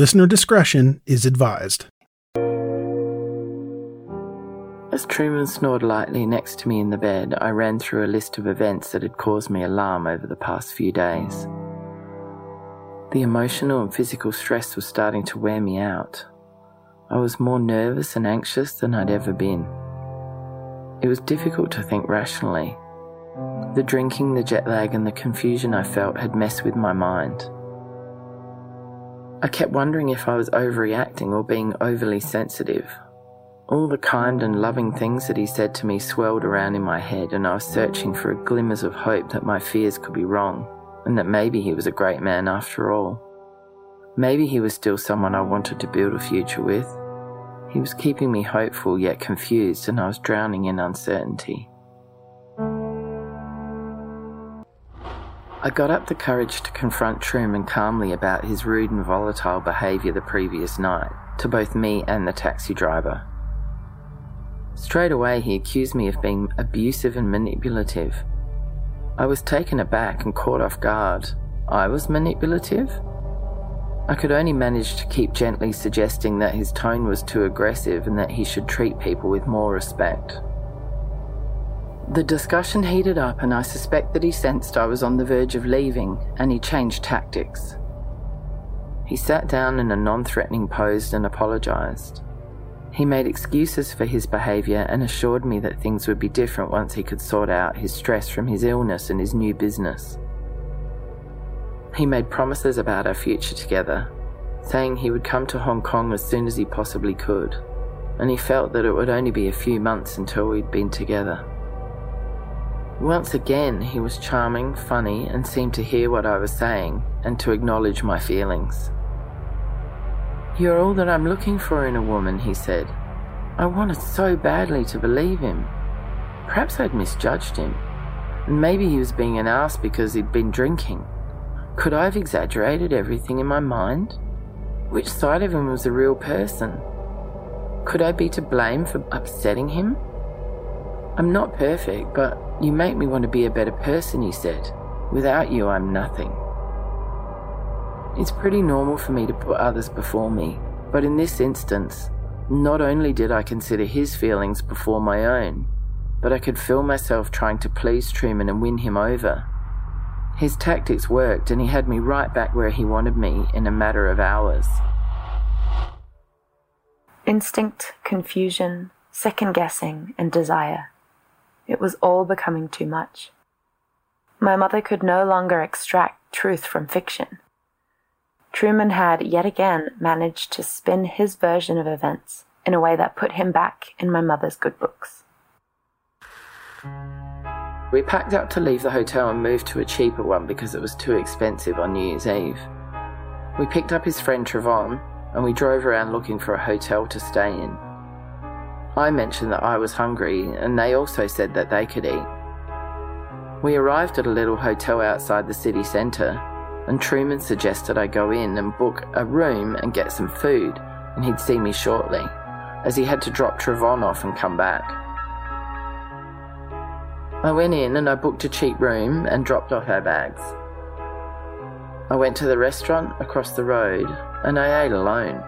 Listener discretion is advised. As Truman snored lightly next to me in the bed, I ran through a list of events that had caused me alarm over the past few days. The emotional and physical stress was starting to wear me out. I was more nervous and anxious than I'd ever been. It was difficult to think rationally. The drinking, the jet lag, and the confusion I felt had messed with my mind. I kept wondering if I was overreacting or being overly sensitive. All the kind and loving things that he said to me swirled around in my head, and I was searching for glimmers of hope that my fears could be wrong, and that maybe he was a great man after all. Maybe he was still someone I wanted to build a future with. He was keeping me hopeful yet confused, and I was drowning in uncertainty. I got up the courage to confront Truman calmly about his rude and volatile behaviour the previous night, to both me and the taxi driver. Straight away, he accused me of being abusive and manipulative. I was taken aback and caught off guard. I was manipulative? I could only manage to keep gently suggesting that his tone was too aggressive and that he should treat people with more respect. The discussion heated up, and I suspect that he sensed I was on the verge of leaving, and he changed tactics. He sat down in a non threatening pose and apologised. He made excuses for his behaviour and assured me that things would be different once he could sort out his stress from his illness and his new business. He made promises about our future together, saying he would come to Hong Kong as soon as he possibly could, and he felt that it would only be a few months until we'd been together. Once again, he was charming, funny, and seemed to hear what I was saying and to acknowledge my feelings. You're all that I'm looking for in a woman, he said. I wanted so badly to believe him. Perhaps I'd misjudged him. And maybe he was being an ass because he'd been drinking. Could I have exaggerated everything in my mind? Which side of him was the real person? Could I be to blame for upsetting him? I'm not perfect, but you make me want to be a better person, he said. Without you, I'm nothing. It's pretty normal for me to put others before me, but in this instance, not only did I consider his feelings before my own, but I could feel myself trying to please Truman and win him over. His tactics worked, and he had me right back where he wanted me in a matter of hours. Instinct, confusion, second guessing, and desire. It was all becoming too much. My mother could no longer extract truth from fiction. Truman had yet again managed to spin his version of events in a way that put him back in my mother's good books. We packed up to leave the hotel and moved to a cheaper one because it was too expensive on New Year's Eve. We picked up his friend Trevon and we drove around looking for a hotel to stay in. I mentioned that I was hungry, and they also said that they could eat. We arrived at a little hotel outside the city centre, and Truman suggested I go in and book a room and get some food, and he'd see me shortly, as he had to drop Trevon off and come back. I went in and I booked a cheap room and dropped off our bags. I went to the restaurant across the road and I ate alone.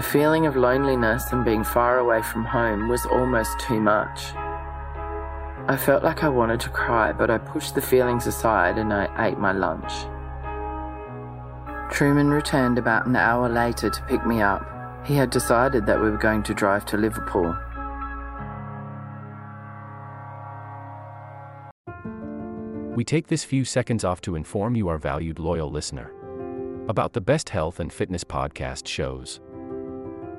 The feeling of loneliness and being far away from home was almost too much. I felt like I wanted to cry, but I pushed the feelings aside and I ate my lunch. Truman returned about an hour later to pick me up. He had decided that we were going to drive to Liverpool. We take this few seconds off to inform you, our valued loyal listener, about the best health and fitness podcast shows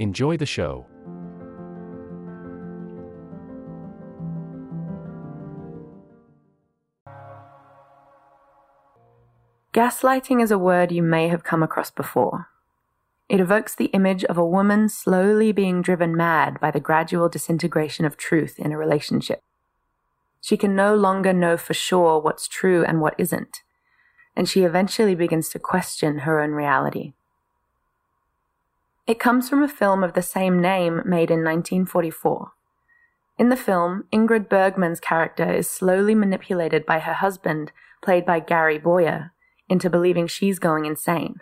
Enjoy the show. Gaslighting is a word you may have come across before. It evokes the image of a woman slowly being driven mad by the gradual disintegration of truth in a relationship. She can no longer know for sure what's true and what isn't, and she eventually begins to question her own reality. It comes from a film of the same name made in 1944. In the film, Ingrid Bergman's character is slowly manipulated by her husband, played by Gary Boyer, into believing she's going insane.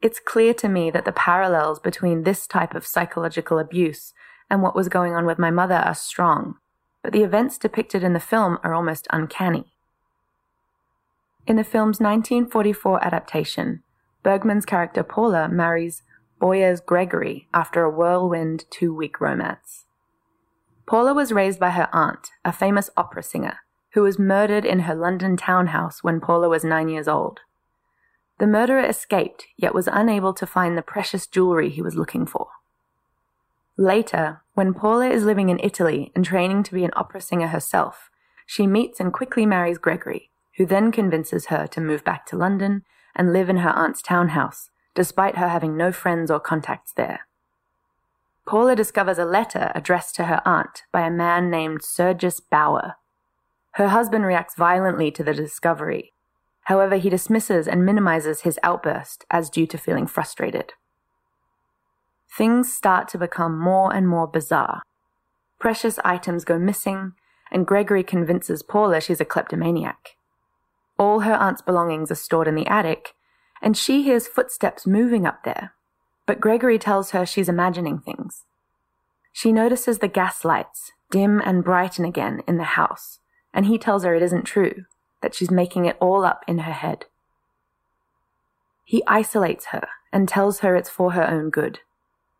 It's clear to me that the parallels between this type of psychological abuse and what was going on with my mother are strong, but the events depicted in the film are almost uncanny. In the film's 1944 adaptation, Bergman's character Paula marries Boyer's Gregory after a whirlwind two week romance. Paula was raised by her aunt, a famous opera singer, who was murdered in her London townhouse when Paula was nine years old. The murderer escaped, yet was unable to find the precious jewelry he was looking for. Later, when Paula is living in Italy and training to be an opera singer herself, she meets and quickly marries Gregory, who then convinces her to move back to London and live in her aunt's townhouse, despite her having no friends or contacts there. Paula discovers a letter addressed to her aunt by a man named Sergius Bauer, her husband reacts violently to the discovery. However, he dismisses and minimizes his outburst as due to feeling frustrated. Things start to become more and more bizarre. Precious items go missing, and Gregory convinces Paula she's a kleptomaniac. All her aunt's belongings are stored in the attic, and she hears footsteps moving up there. But Gregory tells her she's imagining things. She notices the gas lights dim and brighten again in the house, and he tells her it isn't true, that she's making it all up in her head. He isolates her and tells her it's for her own good.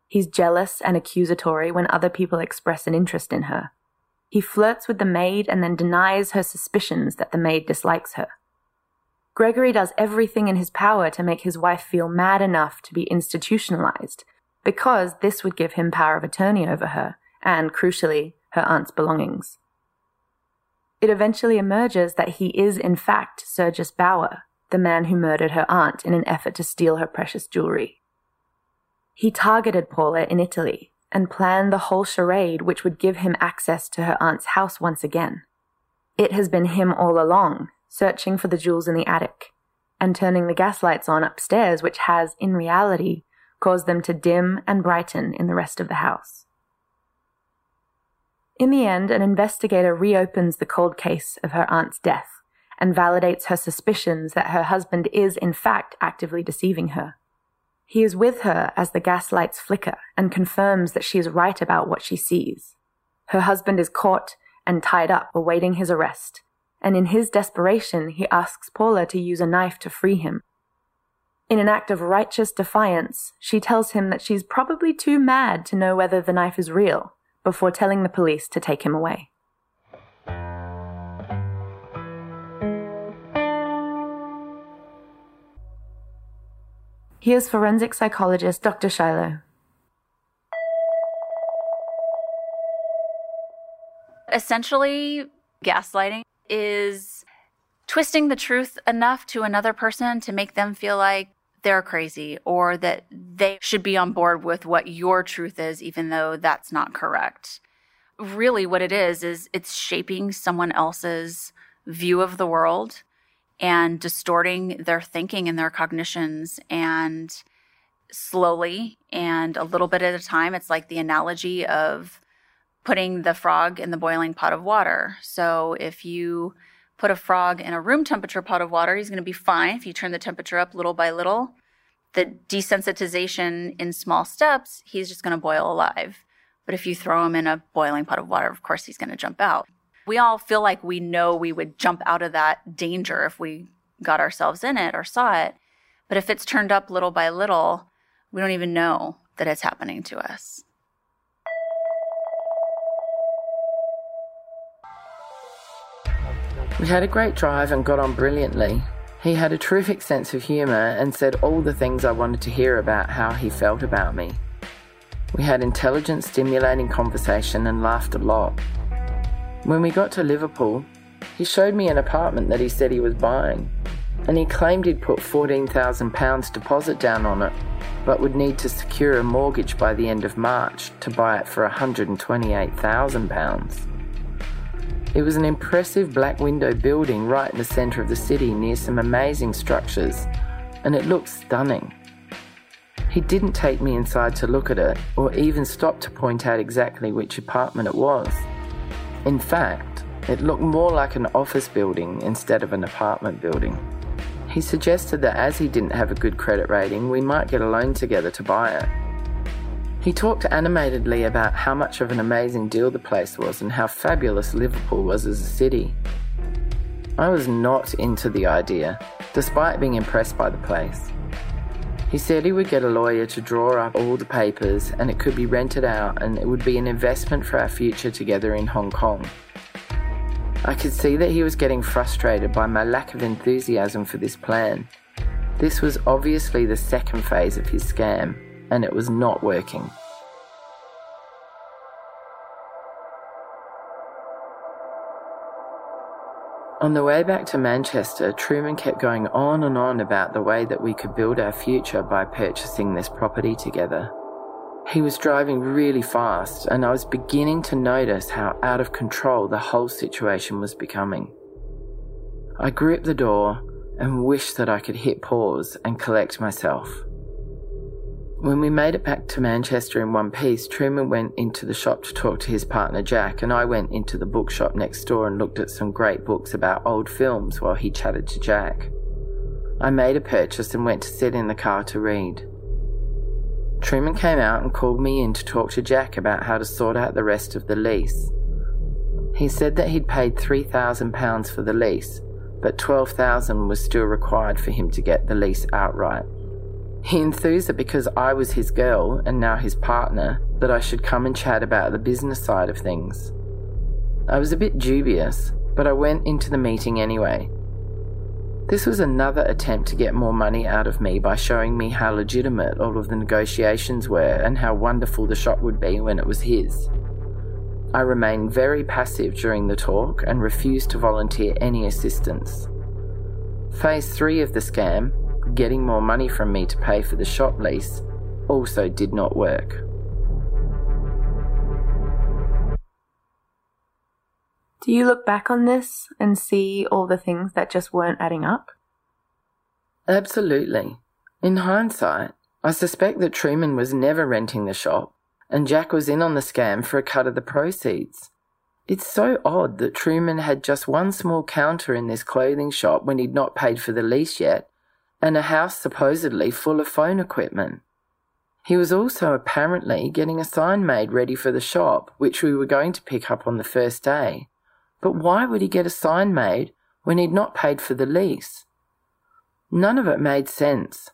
He's jealous and accusatory when other people express an interest in her. He flirts with the maid and then denies her suspicions that the maid dislikes her. Gregory does everything in his power to make his wife feel mad enough to be institutionalized, because this would give him power of attorney over her, and, crucially, her aunt's belongings it eventually emerges that he is, in fact, Sergius Bauer, the man who murdered her aunt in an effort to steal her precious jewelry. He targeted Paula in Italy and planned the whole charade which would give him access to her aunt's house once again. It has been him all along, searching for the jewels in the attic and turning the gas lights on upstairs, which has, in reality, caused them to dim and brighten in the rest of the house. In the end, an investigator reopens the cold case of her aunt's death and validates her suspicions that her husband is, in fact, actively deceiving her. He is with her as the gas lights flicker and confirms that she is right about what she sees. Her husband is caught and tied up, awaiting his arrest, and in his desperation, he asks Paula to use a knife to free him. In an act of righteous defiance, she tells him that she's probably too mad to know whether the knife is real before telling the police to take him away. Here's forensic psychologist Dr. Shiloh. Essentially, gaslighting is twisting the truth enough to another person to make them feel like they're crazy or that they should be on board with what your truth is, even though that's not correct. Really, what it is, is it's shaping someone else's view of the world and distorting their thinking and their cognitions and slowly and a little bit at a time. It's like the analogy of putting the frog in the boiling pot of water. So if you put a frog in a room temperature pot of water, he's going to be fine. If you turn the temperature up little by little, the desensitization in small steps, he's just going to boil alive. But if you throw him in a boiling pot of water, of course, he's going to jump out. We all feel like we know we would jump out of that danger if we got ourselves in it or saw it. But if it's turned up little by little, we don't even know that it's happening to us. We had a great drive and got on brilliantly. He had a terrific sense of humour and said all the things I wanted to hear about how he felt about me. We had intelligent, stimulating conversation and laughed a lot. When we got to Liverpool, he showed me an apartment that he said he was buying, and he claimed he'd put £14,000 deposit down on it, but would need to secure a mortgage by the end of March to buy it for £128,000. It was an impressive black window building right in the centre of the city near some amazing structures, and it looked stunning. He didn't take me inside to look at it, or even stop to point out exactly which apartment it was. In fact, it looked more like an office building instead of an apartment building. He suggested that as he didn't have a good credit rating, we might get a loan together to buy it. He talked animatedly about how much of an amazing deal the place was and how fabulous Liverpool was as a city. I was not into the idea, despite being impressed by the place. He said he would get a lawyer to draw up all the papers and it could be rented out and it would be an investment for our future together in Hong Kong. I could see that he was getting frustrated by my lack of enthusiasm for this plan. This was obviously the second phase of his scam and it was not working. On the way back to Manchester, Truman kept going on and on about the way that we could build our future by purchasing this property together. He was driving really fast, and I was beginning to notice how out of control the whole situation was becoming. I gripped the door and wished that I could hit pause and collect myself. When we made it back to Manchester in one piece, Truman went into the shop to talk to his partner Jack, and I went into the bookshop next door and looked at some great books about old films while he chatted to Jack. I made a purchase and went to sit in the car to read. Truman came out and called me in to talk to Jack about how to sort out the rest of the lease. He said that he'd paid £3,000 for the lease, but 12000 was still required for him to get the lease outright. He enthused it because I was his girl and now his partner that I should come and chat about the business side of things. I was a bit dubious, but I went into the meeting anyway. This was another attempt to get more money out of me by showing me how legitimate all of the negotiations were and how wonderful the shop would be when it was his. I remained very passive during the talk and refused to volunteer any assistance. Phase 3 of the scam getting more money from me to pay for the shop lease also did not work. Do you look back on this and see all the things that just weren't adding up? Absolutely. In hindsight, I suspect that Truman was never renting the shop and Jack was in on the scam for a cut of the proceeds. It's so odd that Truman had just one small counter in this clothing shop when he'd not paid for the lease yet and a house supposedly full of phone equipment. He was also apparently getting a sign made ready for the shop, which we were going to pick up on the first day. But why would he get a sign made when he'd not paid for the lease? None of it made sense,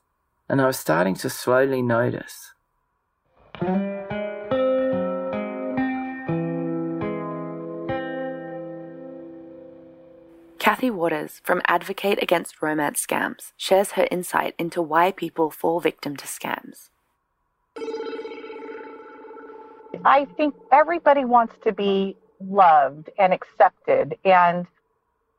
and I was starting to slowly notice. Kathy Waters from Advocate Against Romance Scams shares her insight into why people fall victim to scams. I think everybody wants to be loved and accepted and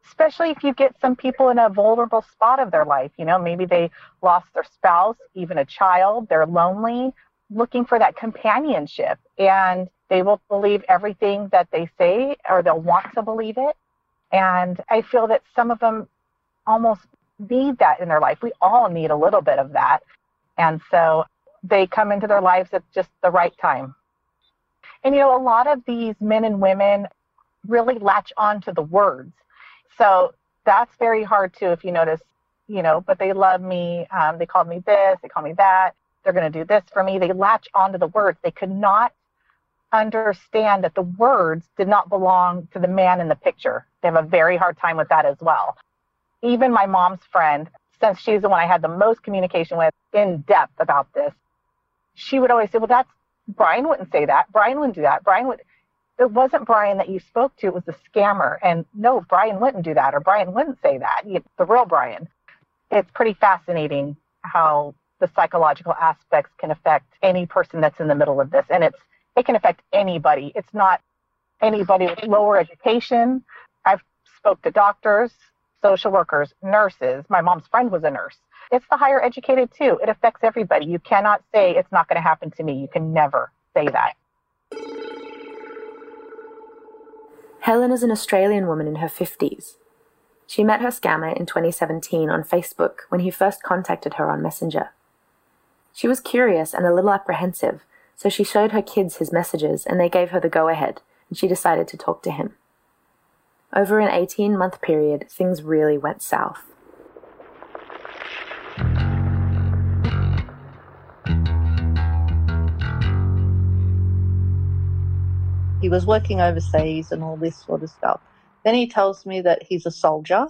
especially if you get some people in a vulnerable spot of their life you know maybe they lost their spouse even a child they're lonely looking for that companionship and they will believe everything that they say or they'll want to believe it and i feel that some of them almost need that in their life. We all need a little bit of that. And so they come into their lives at just the right time. And you know a lot of these men and women really latch on to the words. So that's very hard too if you notice you know but they love me um, they called me this they call me that they're going to do this for me. They latch onto the words. They could not understand that the words did not belong to the man in the picture they have a very hard time with that as well even my mom's friend since she's the one i had the most communication with in depth about this she would always say well that's brian wouldn't say that brian wouldn't do that brian would it wasn't Brian that you spoke to, it was the scammer. And no, Brian wouldn't do that, or Brian wouldn't say that. The real Brian. It's pretty fascinating how the psychological aspects can affect any person that's in the middle of this. And it's it can affect anybody. It's not anybody with lower education. I've spoke to doctors, social workers, nurses. My mom's friend was a nurse. It's the higher educated too. It affects everybody. You cannot say it's not going to happen to me. You can never say that. Helen is an Australian woman in her 50s. She met her scammer in 2017 on Facebook when he first contacted her on Messenger. She was curious and a little apprehensive, so she showed her kids his messages and they gave her the go ahead, and she decided to talk to him. Over an 18 month period, things really went south. he was working overseas and all this sort of stuff. Then he tells me that he's a soldier.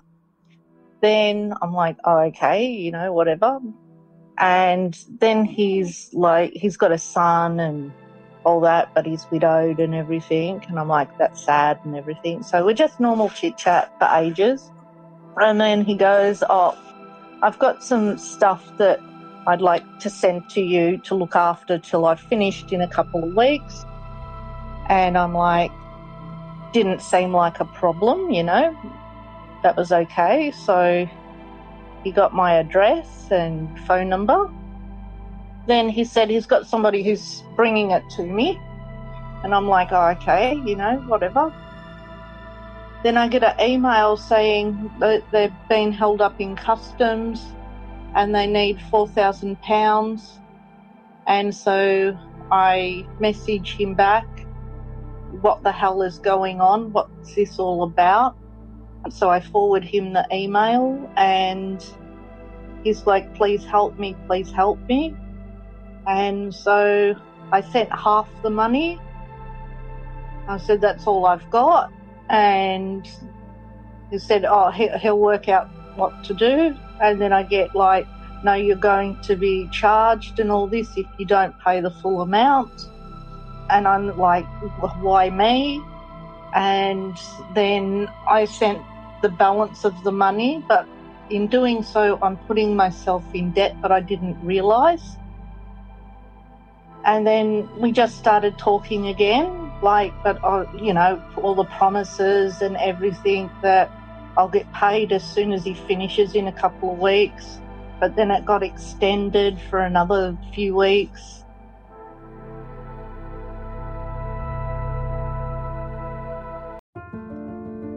Then I'm like, oh, okay, you know, whatever. And then he's like, he's got a son and all that, but he's widowed and everything. And I'm like, that's sad and everything. So we're just normal chit chat for ages. And then he goes, oh, I've got some stuff that I'd like to send to you to look after till I've finished in a couple of weeks. And I'm like, didn't seem like a problem, you know, that was okay. So he got my address and phone number. Then he said he's got somebody who's bringing it to me. And I'm like, oh, okay, you know, whatever. Then I get an email saying that they've been held up in customs and they need £4,000. And so I message him back what the hell is going on? What's this all about? So I forward him the email and he's like, please help me, please help me. And so I sent half the money. I said, that's all I've got. And he said, oh, he'll work out what to do. And then I get like, no, you're going to be charged and all this if you don't pay the full amount and I'm like, why me? And then I sent the balance of the money, but in doing so, I'm putting myself in debt, but I didn't realize. And then we just started talking again, like, but, uh, you know, all the promises and everything that I'll get paid as soon as he finishes in a couple of weeks. But then it got extended for another few weeks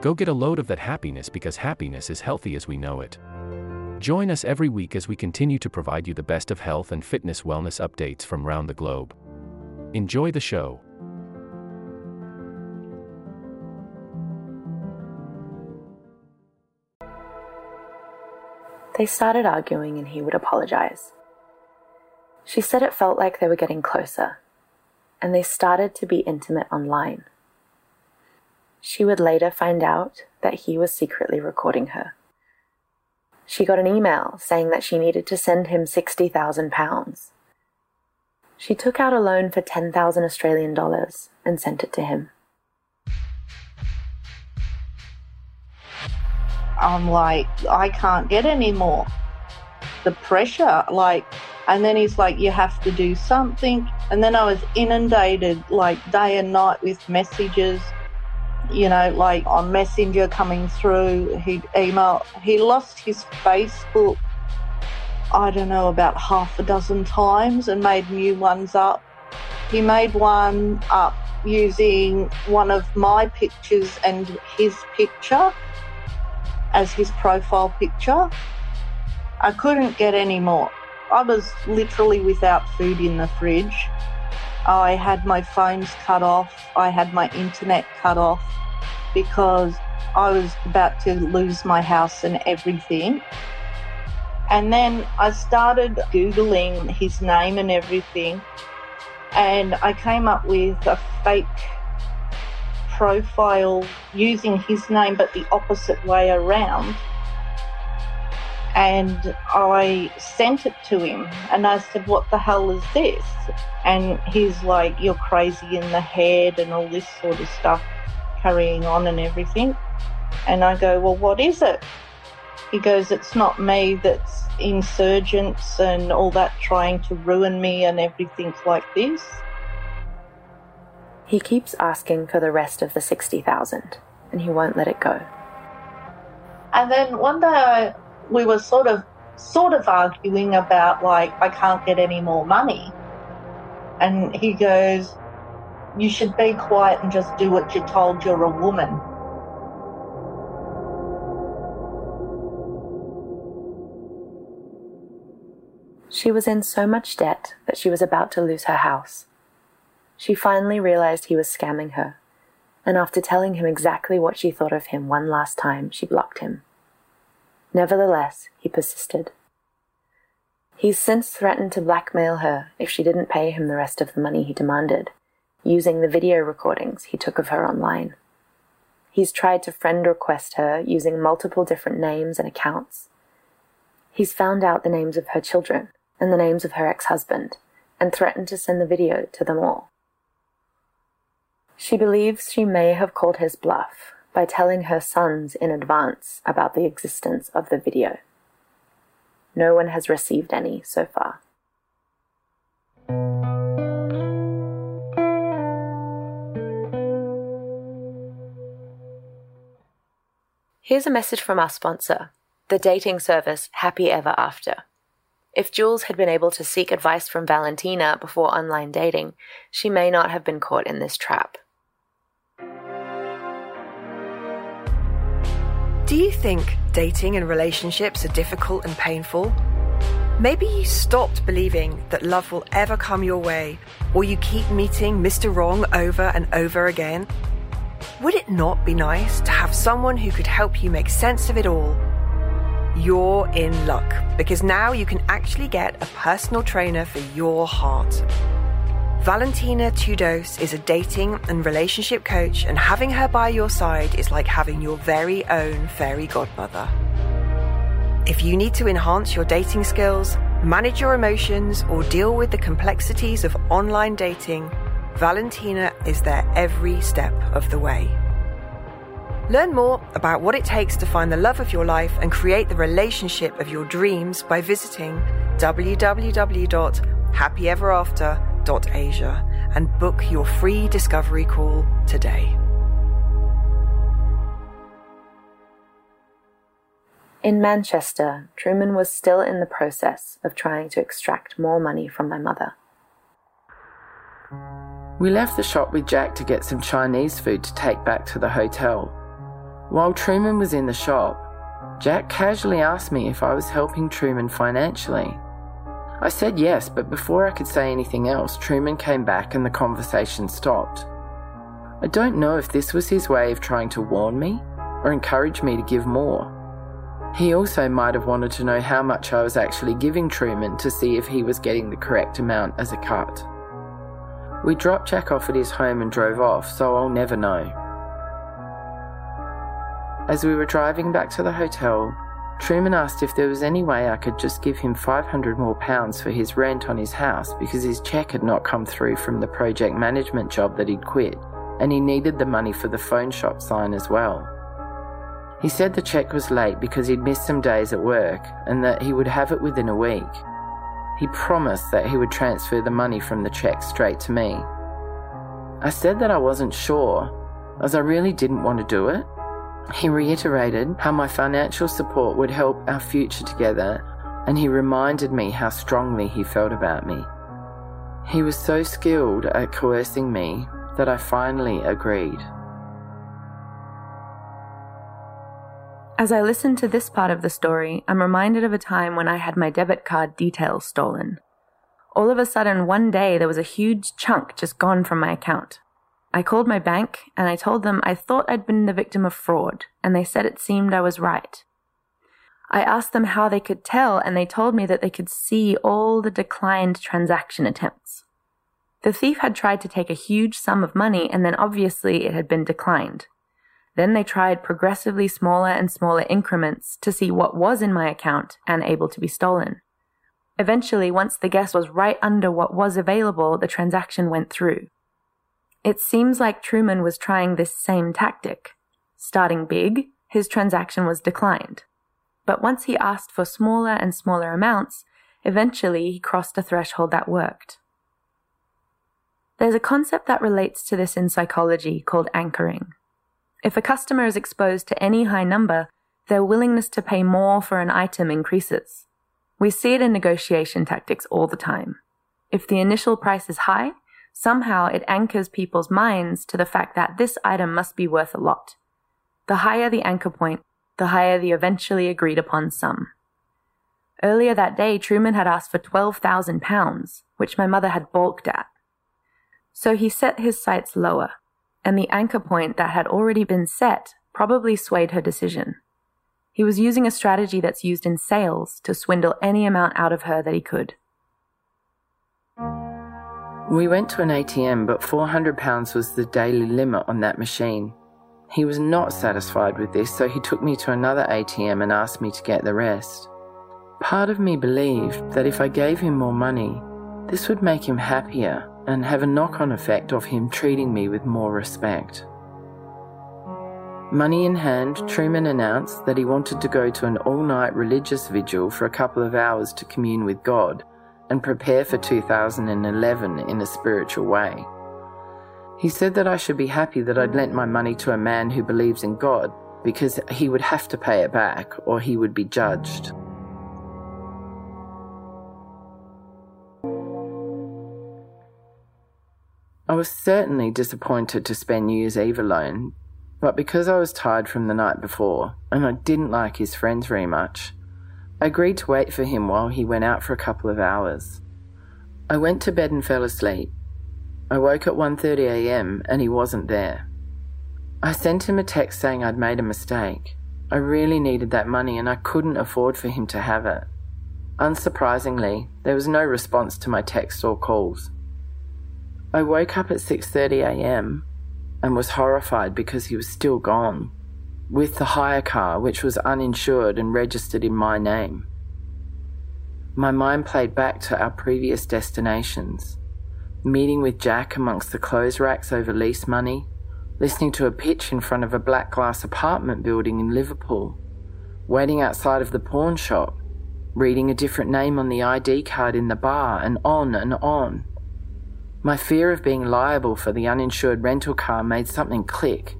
Go get a load of that happiness because happiness is healthy as we know it. Join us every week as we continue to provide you the best of health and fitness wellness updates from around the globe. Enjoy the show. They started arguing and he would apologize. She said it felt like they were getting closer, and they started to be intimate online. She would later find out that he was secretly recording her. She got an email saying that she needed to send him £60,000. She took out a loan for 10,000 Australian dollars and sent it to him. I'm like, I can't get any more. The pressure, like, and then he's like, you have to do something. And then I was inundated, like, day and night with messages you know, like on Messenger coming through, he'd email. He lost his Facebook, I don't know, about half a dozen times and made new ones up. He made one up using one of my pictures and his picture as his profile picture. I couldn't get any more. I was literally without food in the fridge. I had my phones cut off. I had my internet cut off because I was about to lose my house and everything. And then I started Googling his name and everything. And I came up with a fake profile using his name, but the opposite way around. And I sent it to him and I said, What the hell is this? And he's like, You're crazy in the head and all this sort of stuff carrying on and everything. And I go, Well, what is it? He goes, It's not me that's insurgents and all that trying to ruin me and everything like this. He keeps asking for the rest of the 60,000 and he won't let it go. And then one day I, we were sort of sort of arguing about like I can't get any more money. And he goes, you should be quiet and just do what you're told you're a woman. She was in so much debt that she was about to lose her house. She finally realized he was scamming her, and after telling him exactly what she thought of him one last time, she blocked him. Nevertheless, he persisted. He's since threatened to blackmail her if she didn't pay him the rest of the money he demanded, using the video recordings he took of her online. He's tried to friend request her using multiple different names and accounts. He's found out the names of her children and the names of her ex husband and threatened to send the video to them all. She believes she may have called his bluff by telling her sons in advance about the existence of the video. No one has received any so far. Here's a message from our sponsor, the dating service Happy Ever After. If Jules had been able to seek advice from Valentina before online dating, she may not have been caught in this trap. Do you think dating and relationships are difficult and painful? Maybe you stopped believing that love will ever come your way, or you keep meeting Mr. Wrong over and over again. Would it not be nice to have someone who could help you make sense of it all? You're in luck because now you can actually get a personal trainer for your heart. Valentina Tudos is a dating and relationship coach, and having her by your side is like having your very own fairy godmother. If you need to enhance your dating skills, manage your emotions, or deal with the complexities of online dating, Valentina is there every step of the way. Learn more about what it takes to find the love of your life and create the relationship of your dreams by visiting www.happyeverafter.asia and book your free discovery call today. In Manchester, Truman was still in the process of trying to extract more money from my mother. We left the shop with Jack to get some Chinese food to take back to the hotel. While Truman was in the shop, Jack casually asked me if I was helping Truman financially. I said yes, but before I could say anything else, Truman came back and the conversation stopped. I don't know if this was his way of trying to warn me or encourage me to give more. He also might have wanted to know how much I was actually giving Truman to see if he was getting the correct amount as a cut. We dropped Jack off at his home and drove off, so I'll never know. As we were driving back to the hotel, Truman asked if there was any way I could just give him 500 more pounds for his rent on his house because his cheque had not come through from the project management job that he'd quit, and he needed the money for the phone shop sign as well. He said the cheque was late because he'd missed some days at work and that he would have it within a week. He promised that he would transfer the money from the cheque straight to me. I said that I wasn't sure, as I really didn't want to do it. He reiterated how my financial support would help our future together, and he reminded me how strongly he felt about me. He was so skilled at coercing me that I finally agreed. As I listen to this part of the story, I'm reminded of a time when I had my debit card details stolen. All of a sudden, one day, there was a huge chunk just gone from my account. I called my bank and I told them I thought I'd been the victim of fraud, and they said it seemed I was right. I asked them how they could tell, and they told me that they could see all the declined transaction attempts. The thief had tried to take a huge sum of money, and then obviously it had been declined. Then they tried progressively smaller and smaller increments to see what was in my account and able to be stolen. Eventually, once the guess was right under what was available, the transaction went through. It seems like Truman was trying this same tactic. Starting big, his transaction was declined. But once he asked for smaller and smaller amounts, eventually he crossed a threshold that worked. There's a concept that relates to this in psychology called anchoring. If a customer is exposed to any high number, their willingness to pay more for an item increases. We see it in negotiation tactics all the time. If the initial price is high, somehow it anchors people's minds to the fact that this item must be worth a lot. The higher the anchor point, the higher the eventually agreed upon sum. Earlier that day, Truman had asked for £12,000, which my mother had balked at. So he set his sights lower and the anchor point that had already been set probably swayed her decision. He was using a strategy that's used in sales to swindle any amount out of her that he could. We went to an ATM, but £400 was the daily limit on that machine. He was not satisfied with this, so he took me to another ATM and asked me to get the rest. Part of me believed that if I gave him more money, this would make him happier and have a knock on effect of him treating me with more respect. Money in hand, Truman announced that he wanted to go to an all night religious vigil for a couple of hours to commune with God and prepare for 2011 in a spiritual way. He said that I should be happy that I'd lent my money to a man who believes in God because he would have to pay it back or he would be judged. I was certainly disappointed to spend New Year's Eve alone, but because I was tired from the night before and I didn't like his friends very much, I agreed to wait for him while he went out for a couple of hours. I went to bed and fell asleep. I woke at 1:30 a.m. and he wasn't there. I sent him a text saying I'd made a mistake. I really needed that money and I couldn't afford for him to have it. Unsurprisingly, there was no response to my texts or calls. I woke up at 6:30 a.m. and was horrified because he was still gone, with the hire car which was uninsured and registered in my name. My mind played back to our previous destinations, meeting with Jack amongst the clothes racks over lease money, listening to a pitch in front of a black glass apartment building in Liverpool, waiting outside of the pawn shop, reading a different name on the ID card in the bar, and on and on. My fear of being liable for the uninsured rental car made something click.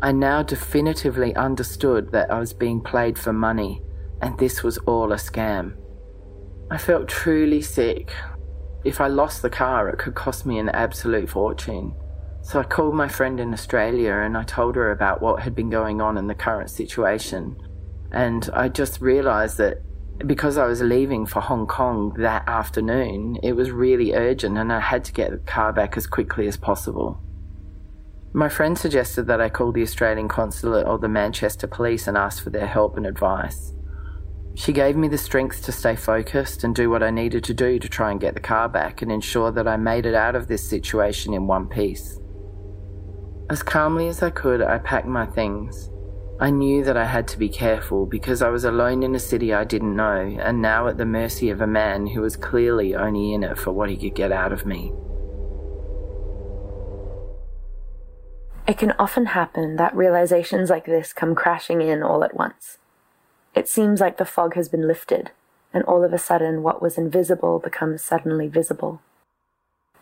I now definitively understood that I was being played for money, and this was all a scam. I felt truly sick. If I lost the car, it could cost me an absolute fortune. So I called my friend in Australia and I told her about what had been going on in the current situation. And I just realized that because I was leaving for Hong Kong that afternoon, it was really urgent and I had to get the car back as quickly as possible. My friend suggested that I call the Australian consulate or the Manchester police and ask for their help and advice. She gave me the strength to stay focused and do what I needed to do to try and get the car back and ensure that I made it out of this situation in one piece. As calmly as I could, I packed my things. I knew that I had to be careful because I was alone in a city I didn't know and now at the mercy of a man who was clearly only in it for what he could get out of me. It can often happen that realizations like this come crashing in all at once. It seems like the fog has been lifted, and all of a sudden what was invisible becomes suddenly visible.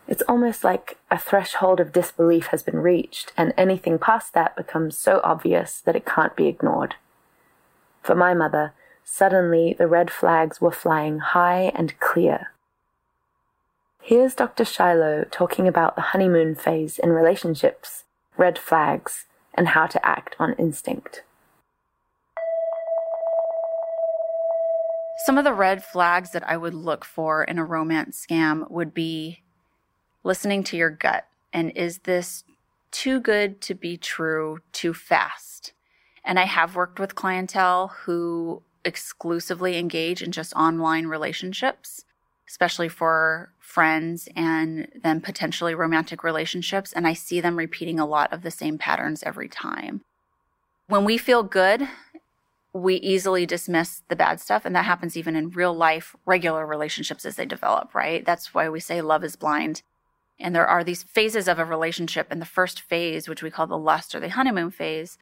It's almost like a threshold of disbelief has been reached, and anything past that becomes so obvious that it can't be ignored. For my mother, suddenly the red flags were flying high and clear. Here's Dr. Shiloh talking about the honeymoon phase in relationships, red flags, and how to act on instinct. Some of the red flags that I would look for in a romance scam would be listening to your gut. And is this too good to be true too fast? And I have worked with clientele who exclusively engage in just online relationships, especially for friends and then potentially romantic relationships. And I see them repeating a lot of the same patterns every time. When we feel good, we easily dismiss the bad stuff. And that happens even in real life, regular relationships as they develop, right? That's why we say love is blind. And there are these phases of a relationship. And the first phase, which we call the lust or the honeymoon phase,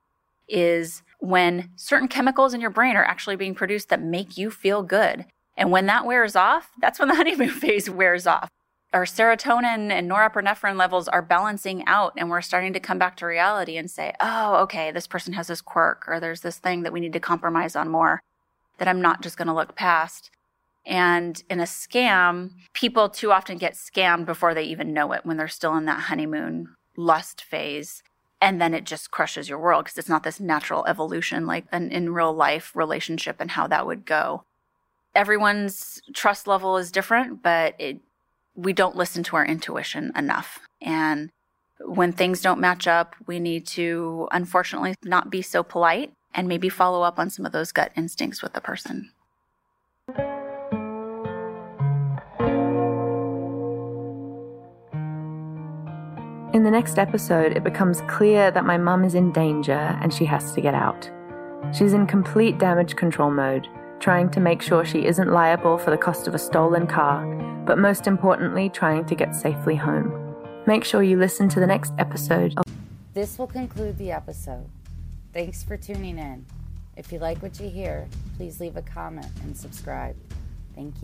is when certain chemicals in your brain are actually being produced that make you feel good. And when that wears off, that's when the honeymoon phase wears off. Our serotonin and norepinephrine levels are balancing out, and we're starting to come back to reality and say, oh, okay, this person has this quirk, or there's this thing that we need to compromise on more that I'm not just going to look past. And in a scam, people too often get scammed before they even know it when they're still in that honeymoon lust phase. And then it just crushes your world because it's not this natural evolution like an in real life relationship and how that would go. Everyone's trust level is different, but it, we don't listen to our intuition enough. And when things don't match up, we need to unfortunately not be so polite and maybe follow up on some of those gut instincts with the person. In the next episode, it becomes clear that my mum is in danger and she has to get out. She's in complete damage control mode, trying to make sure she isn't liable for the cost of a stolen car, but most importantly, trying to get safely home. Make sure you listen to the next episode. Of- this will conclude the episode. Thanks for tuning in. If you like what you hear, please leave a comment and subscribe. Thank you.